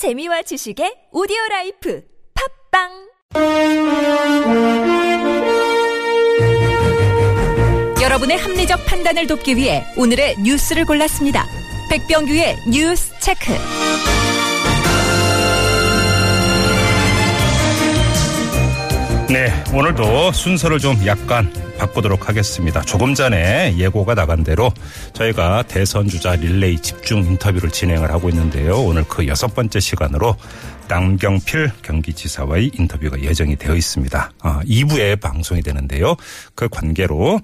재미와 지식의 오디오 life 팟빵 여러분의 합리적 판단을 돕기 위해 오늘의 뉴스를 골랐습니다. 백병규의 뉴스 체크. 네, 오늘도 순서를 좀 약간 바꾸도록 하겠습니다. 조금 전에 예고가 나간 대로 저희가 대선 주자 릴레이 집중 인터뷰를 진행을 하고 있는데요. 오늘 그 여섯 번째 시간으로 남경필 경기지사와의 인터뷰가 예정이 되어 있습니다. 어, 2부에 방송이 되는데요. 그 관계로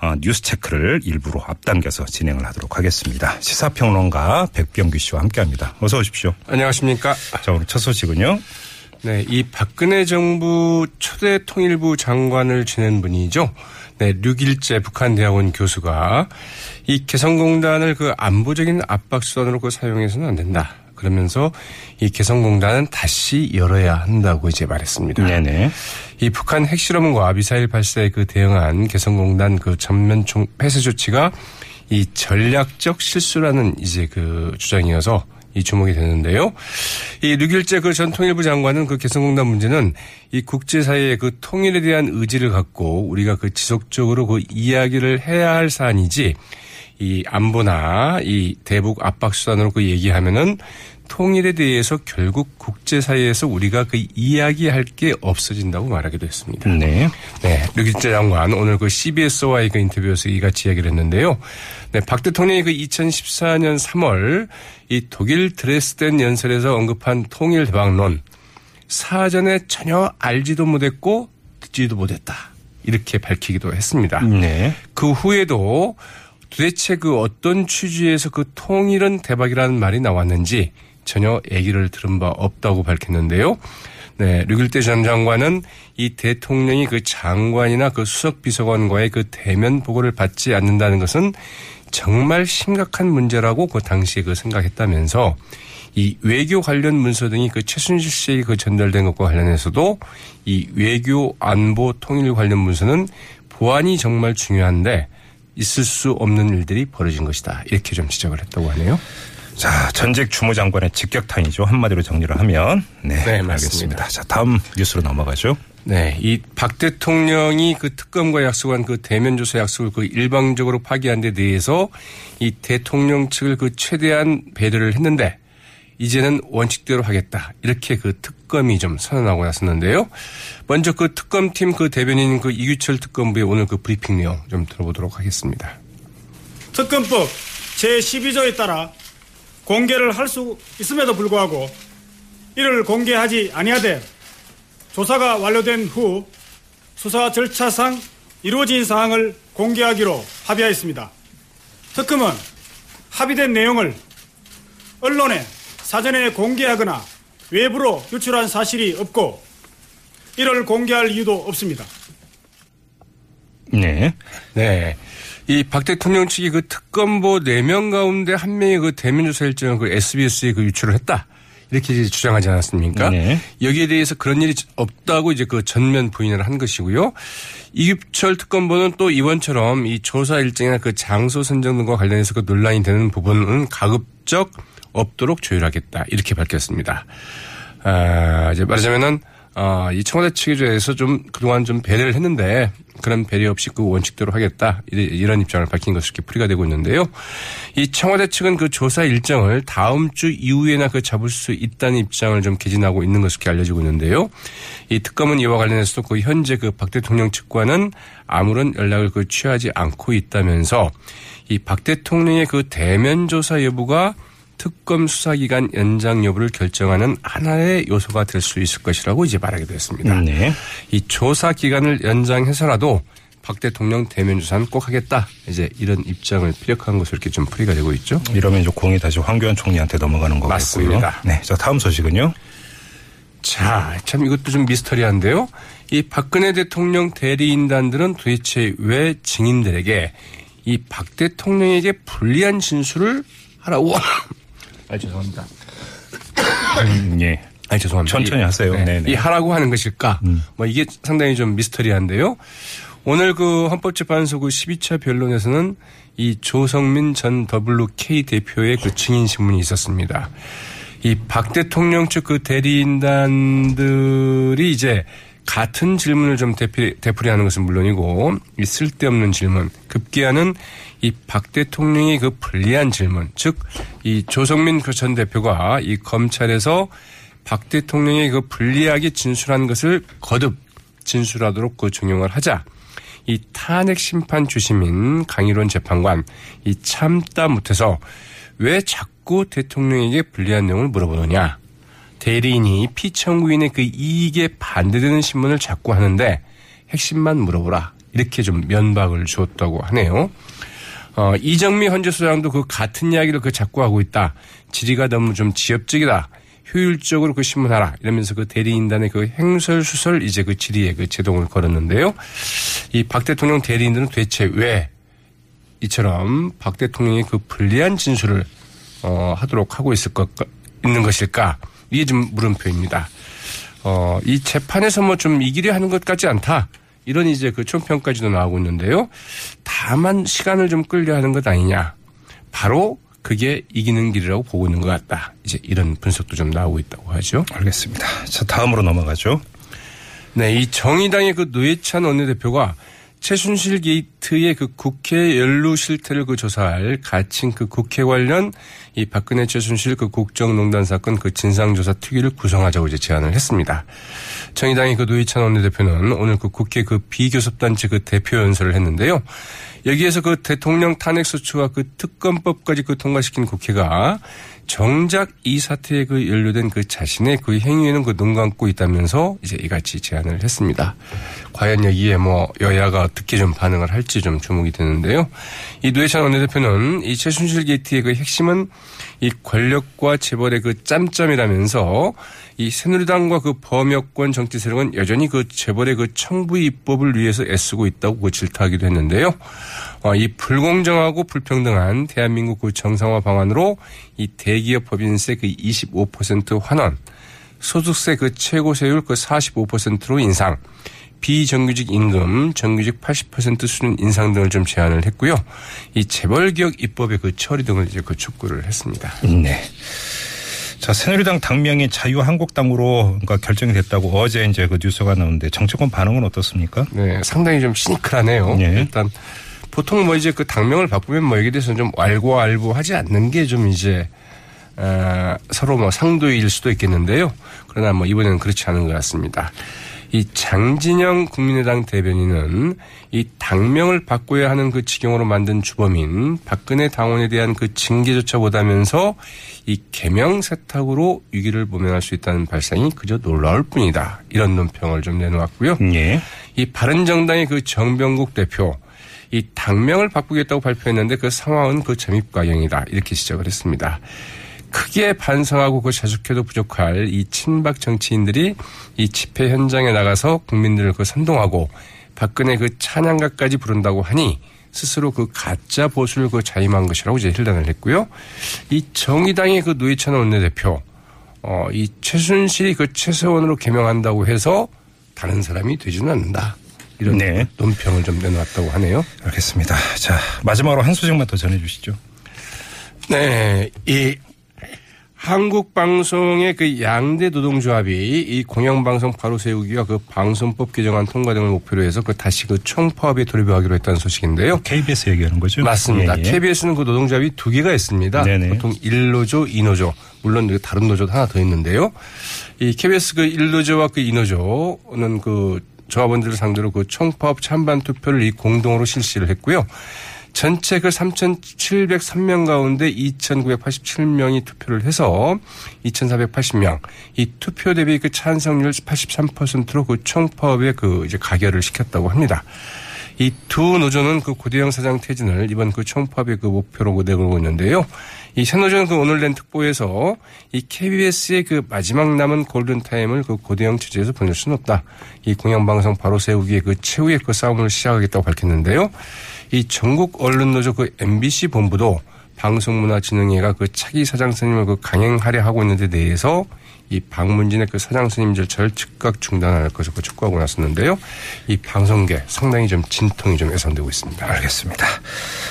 어, 뉴스 체크를 일부러 앞당겨서 진행을 하도록 하겠습니다. 시사평론가 백병규 씨와 함께합니다. 어서 오십시오. 안녕하십니까. 자, 오늘 첫 소식은요. 네, 이 박근혜 정부 초대 통일부 장관을 지낸 분이죠. 네, 류길재 북한 대학원 교수가 이 개성공단을 그 안보적인 압박 수단으로 그 사용해서는 안 된다. 그러면서 이 개성공단은 다시 열어야 한다고 이제 말했습니다. 네네. 이 북한 핵실험과 미사일 발사에 그 대응한 개성공단 그 전면 총 폐쇄 조치가 이 전략적 실수라는 이제 그 주장이어서 이 주목이 되는데요. 이 류길재 그전 통일부 장관은 그 개성공단 문제는 이 국제사회의 그 통일에 대한 의지를 갖고 우리가 그 지속적으로 그 이야기를 해야 할 사안이지 이 안보나 이 대북 압박 수단으로 그 얘기하면은 통일에 대해서 결국 국제사회에서 우리가 그 이야기할 게 없어진다고 말하기도 했습니다. 네. 네. 류길재 장관 오늘 그 CBS와의 그 인터뷰에서 이같이 이야기를 했는데요. 네. 박 대통령이 그 2014년 3월 이 독일 드레스덴 연설에서 언급한 통일 대박론 사전에 전혀 알지도 못했고 듣지도 못했다. 이렇게 밝히기도 했습니다. 네. 그 후에도 도대체 그 어떤 취지에서 그 통일은 대박이라는 말이 나왔는지 전혀 얘기를 들은 바 없다고 밝혔는데요. 네, 류길대 전 장관은 이 대통령이 그 장관이나 그 수석 비서관과의 그 대면 보고를 받지 않는다는 것은 정말 심각한 문제라고 그 당시에 그 생각했다면서 이 외교 관련 문서 등이 그 최순실 씨에게 그 전달된 것과 관련해서도 이 외교 안보 통일 관련 문서는 보안이 정말 중요한데 있을 수 없는 일들이 벌어진 것이다. 이렇게 좀 지적을 했다고 하네요. 자, 전직 주무장관의 직격탄이죠. 한마디로 정리를 하면. 네, 네, 알겠습니다. 자, 다음 뉴스로 넘어가죠. 네, 이 박 대통령이 그 특검과 약속한 그 대면 조사 약속을 그 일방적으로 파기한 데 대해서 이 대통령 측을 그 최대한 배려를 했는데 이제는 원칙대로 하겠다. 이렇게 그 특검이 좀 선언하고 나섰는데요. 먼저 그 특검팀 그 대변인 그 이규철 특검부의 오늘 그 브리핑 내용 좀 들어보도록 하겠습니다. 특검법 제12조에 따라 공개를 할 수 있음에도 불구하고 이를 공개하지 아니하되 조사가 완료된 후 수사 절차상 이루어진 사항을 공개하기로 합의하였습니다. 특검은 합의된 내용을 언론에 사전에 공개하거나 외부로 유출한 사실이 없고 이를 공개할 이유도 없습니다. 네. 네. 이 박 대통령 측이 그 특검보 4명 가운데 한 명이 그 대면 조사 일정을 그 SBS에 그 유출을 했다. 이렇게 주장하지 않았습니까? 네. 여기에 대해서 그런 일이 없다고 이제 그 전면 부인을 한 것이고요. 이규철 특검보는 또 이번처럼 이 조사 일정이나 그 장소 선정 등과 관련해서 그 논란이 되는 부분은 가급적 없도록 조율하겠다. 이렇게 밝혔습니다. 아, 이제 말하자면은 어, 이 청와대 측에 대해서 좀 그동안 좀 배려를 했는데 그런 배려 없이 그 원칙대로 하겠다 이런 입장을 밝힌 것으로 이렇게 풀이가 되고 있는데요. 이 청와대 측은 그 조사 일정을 다음 주 이후에나 그 잡을 수 있다는 입장을 좀 개진하고 있는 것으로 이렇게 알려지고 있는데요. 이 특검은 이와 관련해서도 그 현재 그 박 대통령 측과는 아무런 연락을 그 취하지 않고 있다면서 이 박 대통령의 그 대면 조사 여부가 특검 수사기간 연장 여부를 결정하는 하나의 요소가 될 수 있을 것이라고 이제 말하기도 했습니다. 네. 이 조사 기간을 연장해서라도 박 대통령 대면 조사는 꼭 하겠다. 이제 이런 입장을 피력한 것으로 이렇게 좀 풀이가 되고 있죠. 이러면 이제 공이 다시 황교안 총리한테 넘어가는 거고요. 맞습니다. 네. 자, 다음 소식은요. 자, 참 이것도 좀 미스터리한데요. 이 박근혜 대통령 대리인단들은 도대체 왜 증인들에게 이 박 대통령에게 불리한 진술을 하라고 아 죄송합니다. 음, 예. 아니 죄송합니다. 천천히 이- 하세요. 네. 네네. 이 하라고 하는 것일까? 뭐 이게 상당히 좀 미스터리한데요. 오늘 그 헌법재판소 그 12차 변론에서는 이 조성민 전 WK 대표의 그 증인 신문이 있었습니다. 이 박 대통령 측 그 대리인단들이 이제 같은 질문을 좀 되풀이, 되풀이 하는 것은 물론이고 이 쓸데없는 질문, 급기야는 이 박 대통령의 그 불리한 질문, 즉 이 조성민 그전 대표가 이 검찰에서 박 대통령의 그 불리하게 진술한 것을 거듭 진술하도록 그 종용을 하자. 이 탄핵 심판 주심인 강일원 재판관 이 참다 못해서 왜 자꾸 대통령에게 불리한 내용을 물어보느냐. 대리인이 피청구인의 그 이익에 반대되는 신문을 자꾸 하는데 핵심만 물어보라. 이렇게 좀 면박을 주었다고 하네요. 어, 이정미 헌재 소장도 그 같은 이야기를 그 자꾸 하고 있다. 질의가 너무 좀 지엽적이다. 효율적으로 그 신문하라. 이러면서 그 대리인단의 그 행설수설 이제 그 질의에 그 제동을 걸었는데요. 이 박 대통령 대리인들은 대체 왜 이처럼 박 대통령의 그 불리한 진술을 어, 하도록 하고 있을 것, 있는 것일까? 이게 좀 물음표입니다. 어, 이 재판에서 뭐 좀 이기려 하는 것 같지 않다. 이런 이제 그 총평까지도 나오고 있는데요. 다만 시간을 좀 끌려 하는 것 아니냐. 바로 그게 이기는 길이라고 보고 있는 것 같다. 이제 이런 분석도 좀 나오고 있다고 하죠. 알겠습니다. 자, 다음으로 넘어가죠. 네, 이 정의당의 그 노회찬 원내대표가 최순실 게이트의 그 국회 연루 실태를 그 조사할 가칭 그 국회 관련 이 박근혜 최순실 그 국정농단 사건 그 진상조사 특위를 구성하자고 이제 제안을 했습니다. 정의당의 그 노희찬 원내대표는 오늘 그 국회 그 비교섭단체 그 대표 연설을 했는데요. 여기에서 그 대통령 탄핵소추와 그 특검법까지 그 통과시킨 국회가 정작 이 사태에 그 연루된 그 자신의 그 행위에는 그 눈 감고 있다면서 이제 이같이 제안을 했습니다. 과연 여기에 뭐 여야가 어떻게 좀 반응을 할지 좀 주목이 되는데요. 이 노회찬 원내대표는 이 최순실 게이트의 그 핵심은 이 권력과 재벌의 그 짬짬이라면서 이 새누리당과 그 범여권 정치 세력은 여전히 그 재벌의 그 청부 입법을 위해서 애쓰고 있다고 그 질타하기도 했는데요. 어, 이 불공정하고 불평등한 대한민국 그 정상화 방안으로 이 대기업 법인세 그 25% 환원, 소득세 그 최고 세율 그 45%로 인상, 비정규직 임금, 정규직 80% 수준 인상 등을 좀 제안을 했고요. 이 재벌기업 입법의 그 처리 등을 이제 그 촉구를 했습니다. 네. 자, 새누리당 당명이 자유한국당으로 그러니까 결정이 됐다고 어제 이제 그 뉴스가 나오는데 정치권 반응은 어떻습니까? 네, 상당히 좀 시니컬하네요. 네. 일단 보통 뭐 이제 그 당명을 바꾸면 뭐 여기에 대해서는 좀 왈고알부하지 않는 게 좀 이제 어, 서로 뭐 상도일 수도 있겠는데요. 그러나 뭐 이번에는 그렇지 않은 것 같습니다. 이 장진영 국민의당 대변인은 이 당명을 바꿔야 하는 그 지경으로 만든 주범인 박근혜 당원에 대한 그 징계조차 못하면서 이 개명 세탁으로 위기를 모면할 수 있다는 발상이 그저 놀라울 뿐이다. 이런 논평을 좀 내놓았고요. 예. 이 바른정당의 그 정병국 대표 이 당명을 바꾸겠다고 발표했는데 그 상황은 그 점입과경이다. 이렇게 지적을 했습니다. 크게 반성하고 그 자숙해도 부족할 이 친박 정치인들이 이 집회 현장에 나가서 국민들을 그 선동하고 박근혜 그 찬양가까지 부른다고 하니 스스로 그 가짜 보수를 그 자임한 것이라고 이제 힐단을 했고요. 이 정의당의 그 노회찬 원내대표, 어, 이 최순실이 그 최세원으로 개명한다고 해서 다른 사람이 되지는 않는다. 이런 네. 논평을 좀 내놓았다고 하네요. 알겠습니다. 자, 마지막으로 한 소식만 더 전해 주시죠. 네, 이 한국 방송의 그 양대 노동조합이 이 공영방송 바로 세우기와 그 방송법 개정안 통과 등을 목표로 해서 그 다시 그 총파업에 돌입하기로 했다는 소식인데요. KBS 얘기하는 거죠? 맞습니다. 예, 예. KBS는 그 노동조합이 두 개가 있습니다. 네네. 보통 1노조, 2노조. 물론 그 다른 노조도 하나 더 있는데요. 이 KBS 그 1노조와 그 2노조는 그 조합원들을 상대로 그 총파업 찬반 투표를 이 공동으로 실시를 했고요. 전체 그 3,703명 가운데 2,987명이 투표를 해서 2,480명. 이 투표 대비 그 찬성률 83%로 그 총파업에 그 이제 가결을 시켰다고 합니다. 이 두 노조는 그 고대영 사장 퇴진을 이번 그 총파업의 그 목표로 내걸고 있는데요. 이 새 노조는 그 오늘 낸 특보에서 이 KBS의 그 마지막 남은 골든타임을 그 고대영 체제에서 보낼 수는 없다. 이 공영방송 바로 세우기에 그 최후의 그 싸움을 시작하겠다고 밝혔는데요. 이 전국 언론노조 그 MBC 본부도 방송문화진흥회가 그 차기 사장 선임을 그 강행하려 하고 있는 데 대해서 이 박문진의 그 사장 스님 절차를 즉각 중단할 것을 촉구하고 나섰는데요. 이 방송계 상당히 좀 진통이 좀 예상되고 있습니다. 알겠습니다.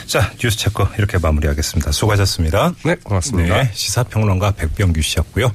자, 뉴스 체크 이렇게 마무리하겠습니다. 수고하셨습니다. 네, 고맙습니다. 네, 시사평론가 백병규 씨였고요.